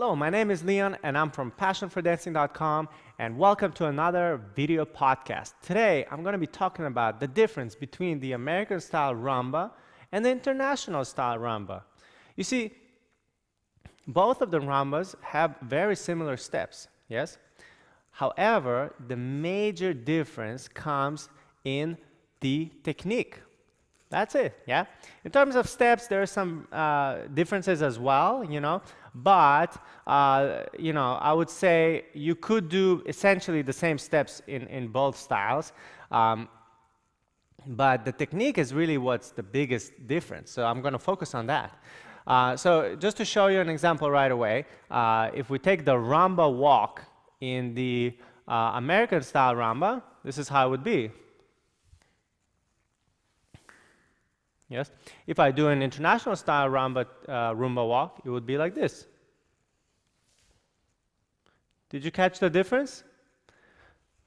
Hello, my name is Leon and I'm from passionfordancing.com and welcome to another video podcast. Today I'm going to be talking about the difference between the American style rumba and the international style rumba. You see, both of the rumbas have very similar steps, yes? However, the major difference comes in the technique that's it, yeah? In terms of steps, there are some uh, differences as well, you know, but, uh, you know, I would say you could do essentially the same steps in, in both styles. Um, but the technique is really what's the biggest difference. So I'm going to focus on that. Uh, so just to show you an example right away, uh, if we take the rumba walk in the uh, American style rumba, this is how it would be. Yes? If I do an international style rumba, uh, walk, it would be like this. Did you catch the difference?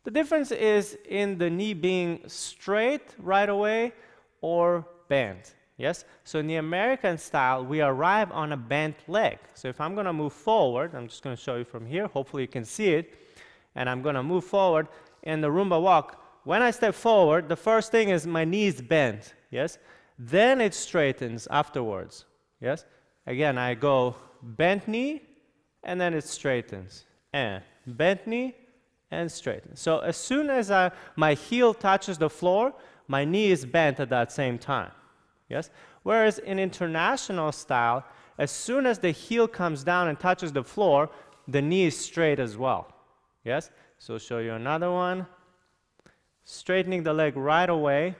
The difference is in the knee being straight right away or bent. Yes? So in the American style, we arrive on a bent leg. So if I'm going to move forward, I'm just going to show you from here. Hopefully you can see it. And I'm going to move forward in the Rumba walk. When I step forward, the first thing is my knees bent. Yes? Then it straightens afterwards. Yes? Again, I go bent knee, and then it straightens. And bent knee, and straightens. So as soon as I, my heel touches the floor, my knee is bent at that same time. Yes? Whereas in international style, as soon as the heel comes down and touches the floor, the knee is straight as well. Yes? So show you another one. Straightening the leg right away.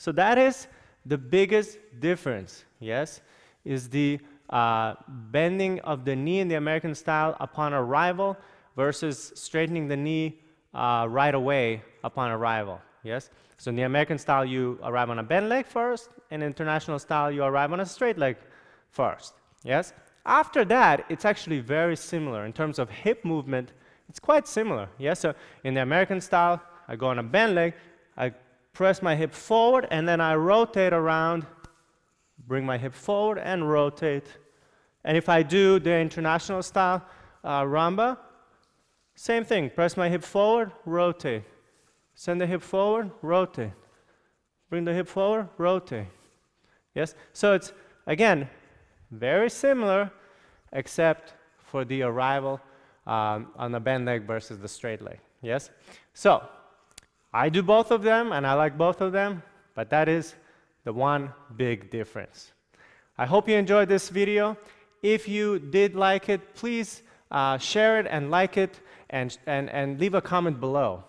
So that is the biggest difference, yes, is the uh, bending of the knee in the American style upon arrival versus straightening the knee uh, right away upon arrival, yes? So in the American style, you arrive on a bent leg first, in international style, you arrive on a straight leg first, yes? After that, it's actually very similar in terms of hip movement. It's quite similar, yes? So in the American style, I go on a bent leg, I press my hip forward, and then I rotate around, bring my hip forward and rotate. And if I do the international style uh, rumba, same thing. Press my hip forward, rotate. Send the hip forward, rotate. Bring the hip forward, rotate. Yes? So it's, again, very similar, except for the arrival um, on the bent leg versus the straight leg. Yes? So, I do both of them and I like both of them, but that is the one big difference. I hope you enjoyed this video. If you did like it, please uh, share it and like it and, and, and leave a comment below.